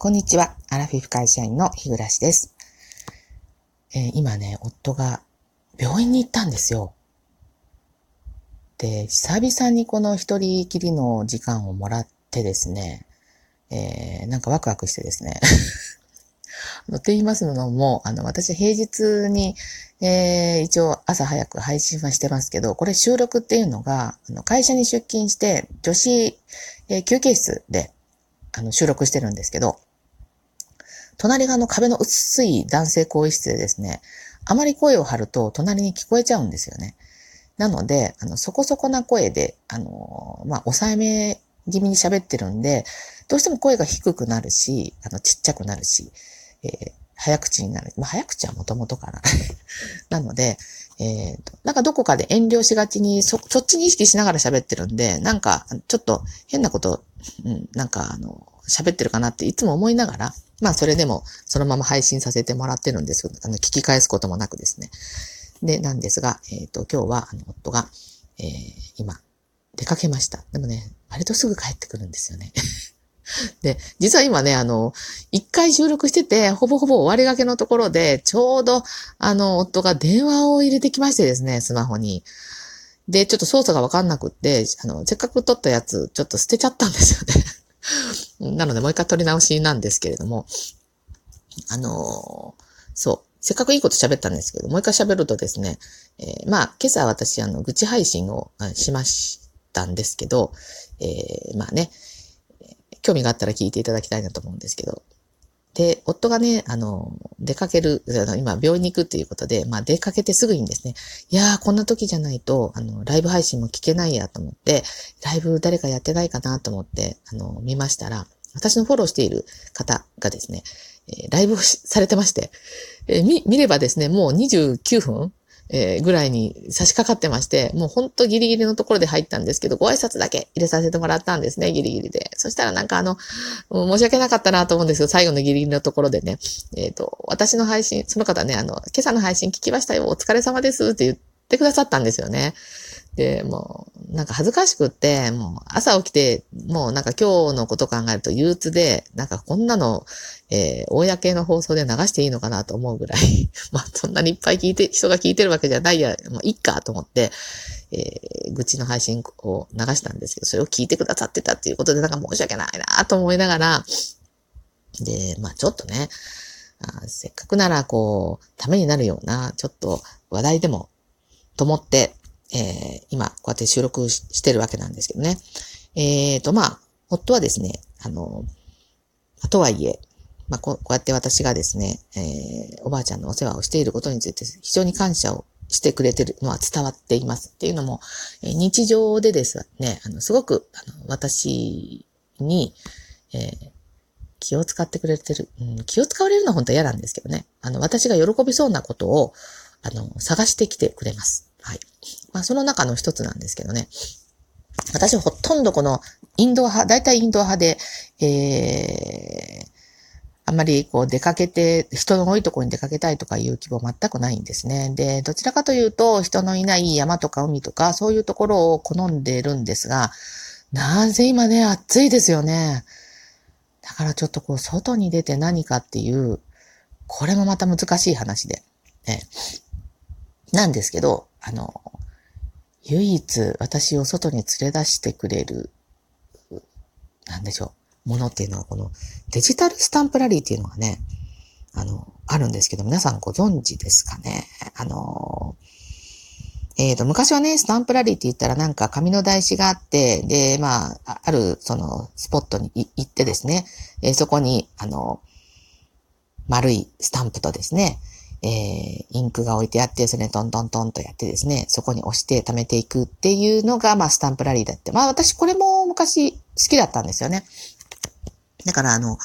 こんにちは。アラフィフ会社員の日暮です。えー、今ね、夫が病院に行ったんですよ。で、久々にこの一人きりの時間をもらってですね、えー、なんかワクワクしてですね。って言いますのも、あの、私平日に、えー、一応朝早く配信はしてますけど、これ収録っていうのが、あの会社に出勤して、女子、えー、休憩室で、あの、収録してるんですけど、隣側の壁の薄い男性更衣室でですね、あまり声を張ると隣に聞こえちゃうんですよね。なので、あの、そこそこな声で、あの、まあ、抑えめ気味に喋ってるんで、どうしても声が低くなるし、あの、ちっちゃくなるし、えー、早口になる。まあ、早口はもともとかな。なので、えー、なんかどこかで遠慮しがちに、そ、そっちに意識しながら喋ってるんで、なんか、ちょっと変なこと、うん、なんかあの、喋ってるかなっていつも思いながら、まあそれでもそのまま配信させてもらってるんですけど、あの、聞き返すこともなくですね。で、なんですが、えっ、ー、と、今日は、あの、夫が、えー、今、出かけました。でもね、割とすぐ帰ってくるんですよね。で、実は今ね、あの、一回収録してて、ほぼほぼ終わりがけのところで、ちょうど、あの、夫が電話を入れてきましてですね、スマホに。で、ちょっと操作がわかんなくって、あの、せっかく撮ったやつ、ちょっと捨てちゃったんですよね。なので、もう一回撮り直しなんですけれども、あの、そう。せっかくいいこと喋ったんですけど、もう一回喋るとですね、えー、まあ、今朝私、あの、愚痴配信をしましたんですけど、えー、まあね、興味があったら聞いていただきたいなと思うんですけど、で、夫がね、あの、出かける、あの今、病院に行くっていうことで、まあ、出かけてすぐにですね、いやー、こんな時じゃないと、あの、ライブ配信も聞けないやと思って、ライブ誰かやってないかなと思って、あの、見ましたら、私のフォローしている方がですね、えー、ライブをされてまして、えー、見、見ればですね、もう29分えー、ぐらいに差し掛かってまして、もうほんとギリギリのところで入ったんですけど、ご挨拶だけ入れさせてもらったんですね、ギリギリで。そしたらなんかあの、申し訳なかったなと思うんですけど、最後のギリギリのところでね、えっ、ー、と、私の配信、その方ね、あの、今朝の配信聞きましたよ、お疲れ様ですって言ってくださったんですよね。で、もう、なんか恥ずかしくって、もう朝起きて、もうなんか今日のこと考えると憂鬱で、なんかこんなの、えー、公の放送で流していいのかなと思うぐらい、まあそんなにいっぱい聞いて、人が聞いてるわけじゃないや、もういっかと思って、えー、愚痴の配信を流したんですけど、それを聞いてくださってたっていうことでなんか申し訳ないなと思いながら、で、まあちょっとね、あせっかくならこう、ためになるような、ちょっと話題でも、と思って、えー、今、こうやって収録してるわけなんですけどね。えっ、ー、と、まあ、夫はですね、あの、とはいえ、まあこ、こうやって私がですね、えー、おばあちゃんのお世話をしていることについて非常に感謝をしてくれてるのは伝わっています。っていうのも、えー、日常でですね、あの、すごく、あの、私に、えー、気を使ってくれてる、うん、気を使われるのは本当は嫌なんですけどね。あの、私が喜びそうなことを、あの、探してきてくれます。はい。まあ、その中の一つなんですけどね。私はほとんどこのインドア派、大体インド派で、えー、あんまりこう出かけて、人の多いところに出かけたいとかいう希望全くないんですね。で、どちらかというと、人のいない山とか海とか、そういうところを好んでるんですが、なぜ今ね、暑いですよね。だからちょっとこう、外に出て何かっていう、これもまた難しい話で。ね、なんですけど、あの、唯一私を外に連れ出してくれる、なんでしょう、ものっていうのはこのデジタルスタンプラリーっていうのがね、あの、あるんですけど、皆さんご存知ですかね？あの、えっ、ー、と、昔はね、スタンプラリーって言ったらなんか紙の台紙があって、で、まあ、ある、その、スポットに行ってですね、えー、そこに、あの、丸いスタンプとですね、えー、インクが置いてあって、それにトントントンとやってですね、そこに押して貯めていくっていうのが、まあ、スタンプラリーだって。まあ、私これも昔好きだったんですよね。だから、あの、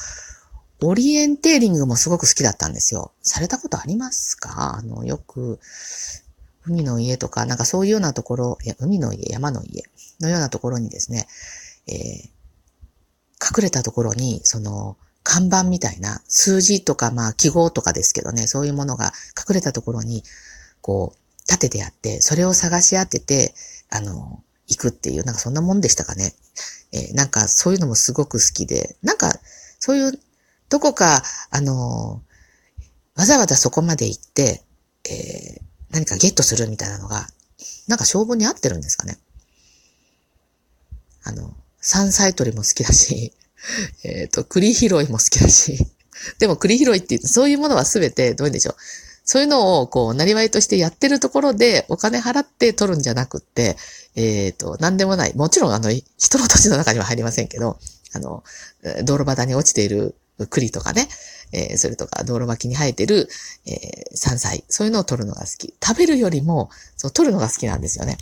オリエンテーリングもすごく好きだったんですよ。されたことありますか？あの、よく、海の家とか、なんかそういうようなところ、いや、海の家、山の家のようなところにですね、えー、隠れたところに、その、看板みたいな数字とか、まあ記号とかですけどね、そういうものが隠れたところに、こう、立ててあって、それを探し当てて、あの、行くっていう、なんかそんなもんでしたかね。えー、なんかそういうのもすごく好きで、なんかそういうどこか、あの、わざわざそこまで行って、えー、何かゲットするみたいなのが、なんか性分に合ってるんですかね。あの、山菜採りも好きだし、えっ、と、栗拾いも好きだし、でも栗拾いって言うと、そういうものはすべて、どういうんでしょう。そういうのを、こう、なりわいとしてやってるところで、お金払って取るんじゃなくって、えっ、ー、と、なんでもない。もちろん、あの、人の土地の中には入りませんけど、あの、道路端に落ちている栗とかね、えー、それとか道路脇に生えてる、えー、山菜、そういうのを取るのが好き。食べるよりも、そう、取るのが好きなんですよね。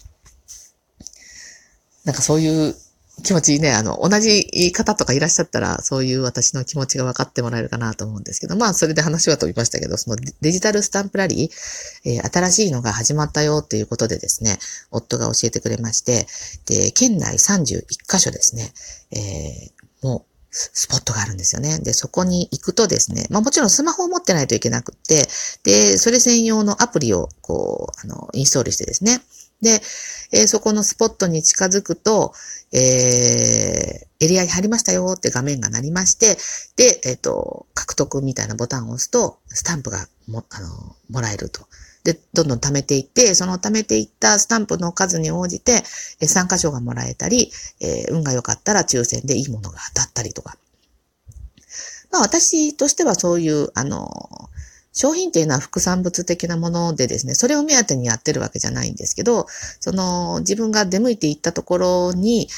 なんかそういう気持ちいいね、あの、同じ方とかいらっしゃったら、そういう私の気持ちが分かってもらえるかなと思うんですけど、まあ、それで話は飛びましたけど、そのデジタルスタンプラリー、えー、新しいのが始まったよっていうことでですね、夫が教えてくれまして、で、県内31カ所ですね、えー、もう、スポットがあるんですよね。で、そこに行くとですね、まあもちろんスマホを持ってないといけなくって、で、それ専用のアプリをこう、あの、インストールしてですね。で、えー、そこのスポットに近づくと、えー、エリアに入りましたよって画面が鳴りまして、で、えっ、ー、と、獲得みたいなボタンを押すと、スタンプがも、あの、もらえると。で、どんどん貯めていって、その貯めていったスタンプの数に応じてえ、参加賞がもらえたり、えー、運が良かったら抽選でいいものが当たったりとか。まあ私としてはそういう、あの、商品っていうのは副産物的なものでですね、それを目当てにやってるわけじゃないんですけど、その自分が出向いていったところに、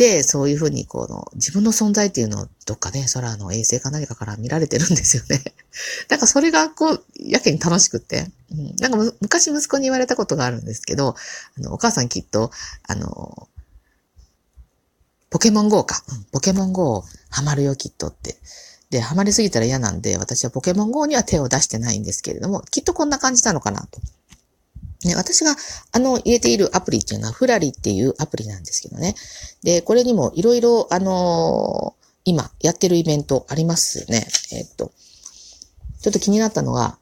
で、そういうふうに、この、自分の存在っていうのを、どっかね、空の衛星か何かから見られてるんですよね。なんかそれが、こう、やけに楽しくって。うん、なんか昔息子に言われたことがあるんですけど、あの、お母さんきっと、あの、ポケモン GO か。うん、ポケモン GO ハマるよ、きっとって。で、ハマりすぎたら嫌なんで、私はポケモン GO には手を出してないんですけれども、きっとこんな感じなのかなと。ね、私が、あの、入れているアプリっていうのは、フラリっていうアプリなんですけどね。で、これにもいろいろ、あのー、今、やってるイベントありますね。えー、っと、ちょっと気になったのが、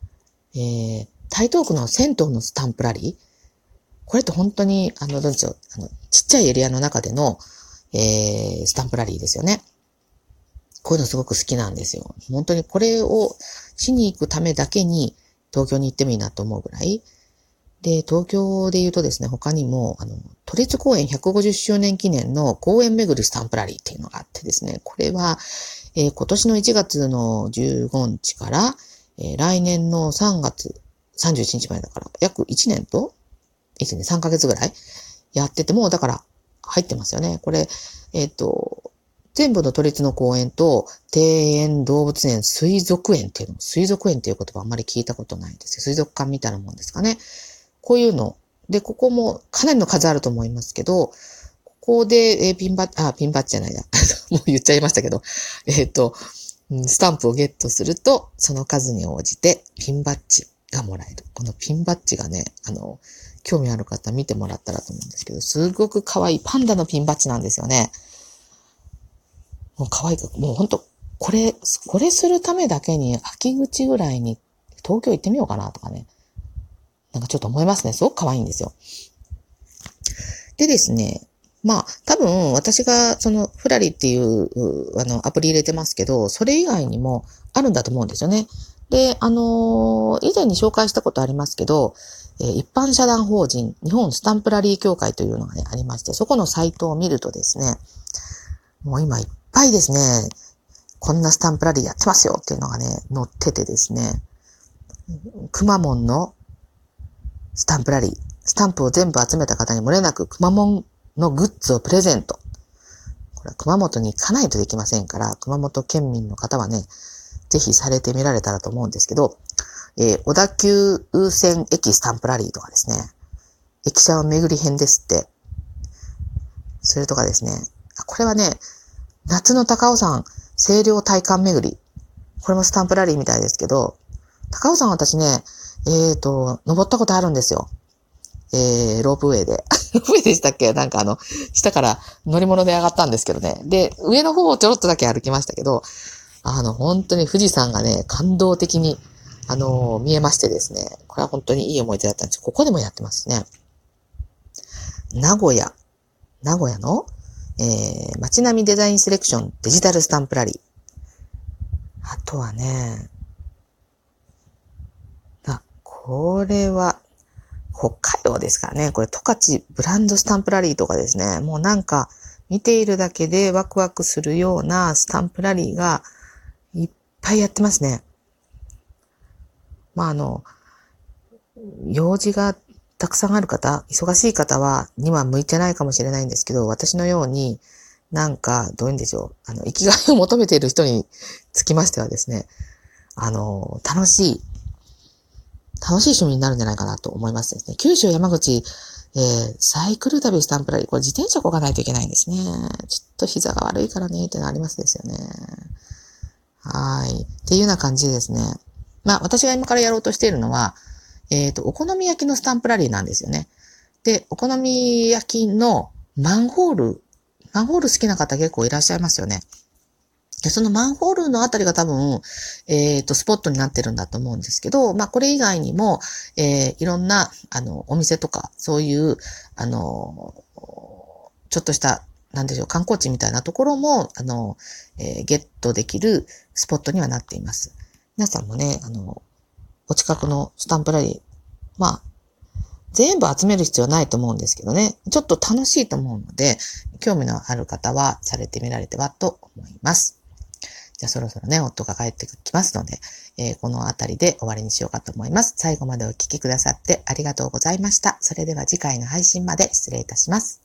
えー、台東区の銭湯のスタンプラリーこれって本当に、あの、どうでしょう、あの、ちっちゃいエリアの中での、えー、スタンプラリーですよね。こういうのすごく好きなんですよ。本当にこれをしに行くためだけに東京に行ってもいいなと思うぐらい、で、東京で言うとですね、他にも、あの、都立公園150周年記念の公園巡りスタンプラリーっていうのがあってですね、これは、えー、今年の1月の15日から、えー、来年の3月31日までだから、約1年と、1年3ヶ月ぐらいやってて、もだから入ってますよね。これ、えっ、ー、と、全部の都立の公園と、庭園、動物園、水族園っていうの、水族園っていう言葉あんまり聞いたことないんですよ。水族館みたいなもんですかね。こういうの。で、ここもかなりの数あると思いますけど、ここで、えー、ピンバッ、あ、ピンバッジじゃないや。もう言っちゃいましたけど、えっ、ー、と、スタンプをゲットすると、その数に応じてピンバッジがもらえる。このピンバッジがね、あの、興味ある方見てもらったらと思うんですけど、すごく可愛いパンダのピンバッジなんですよね。もう可愛く、もうほんと、これ、これするためだけに秋口ぐらいに東京行ってみようかなとかね。なんかちょっと思いますね。すごく可愛いんですよ。でですね、まあ、多分私がそのフラリっていうあのアプリ入れてますけど、それ以外にもあるんだと思うんですよね。で、あのー、以前に紹介したことありますけど、えー、一般社団法人日本スタンプラリー協会というのがね、ありまして、そこのサイトを見るとですね、もう今いっぱいですね、こんなスタンプラリーやってますよっていうのがね、載っててですね、くまモンのスタンプラリー。スタンプを全部集めた方に漏れなく、くまモンのグッズをプレゼント。これは熊本に行かないとできませんから、熊本県民の方はね、ぜひされてみられたらと思うんですけど、えー、小田急線駅スタンプラリーとかですね、駅舎を巡り編ですって。それとかですね、これはね、夏の高尾山清涼体感巡り。これもスタンプラリーみたいですけど、高尾山私ね、えっ、ー、と、登ったことあるんですよ。えー、ロープウェイで。ロープウェイでしたっけ？なんかあの、下から乗り物で上がったんですけどね。で、上の方をちょろっとだけ歩きましたけど、あの、本当に富士山がね、感動的に、あのー、見えましてですね。これは本当にいい思い出だったんですここでもやってますね。名古屋。名古屋の、えー、街並みデザインセレクションデジタルスタンプラリー。あとはね、あ、これは、北海道ですからね。これ、十勝ブランドスタンプラリーとかですね。もうなんか、見ているだけでワクワクするようなスタンプラリーがいっぱいやってますね。まあ、あの、用事があってたくさんある方、忙しい方は、には向いてないかもしれないんですけど、私のように、なんか、どういうんでしょう。あの、生きがいを求めている人につきましてはですね、あの、楽しい、楽しい趣味になるんじゃないかなと思いますですね。九州山口、えー、サイクル旅スタンプラリー、これ自転車こがないといけないんですね。ちょっと膝が悪いからね、ってのありますですよね。はい。っていうような感じでですね。まあ、私が今からやろうとしているのは、えっ、ー、と、お好み焼きのスタンプラリーなんですよね。で、お好み焼きのマンホール、マンホール好きな方結構いらっしゃいますよね。で、そのマンホールのあたりが多分、えっ、ー、と、スポットになってるんだと思うんですけど、まあ、これ以外にも、えー、いろんな、あの、お店とか、そういう、あの、ちょっとした、なんでしょう、観光地みたいなところも、あの、えー、ゲットできるスポットにはなっています。皆さんもね、あの、お近くのスタンプラリー、まあ、全部集める必要ないと思うんですけどね、ちょっと楽しいと思うので、興味のある方はされてみられてはと思います。じゃあそろそろね、夫が帰ってきますので、えー、この辺りで終わりにしようかと思います。最後までお聴きくださってありがとうございました。それでは次回の配信まで失礼いたします。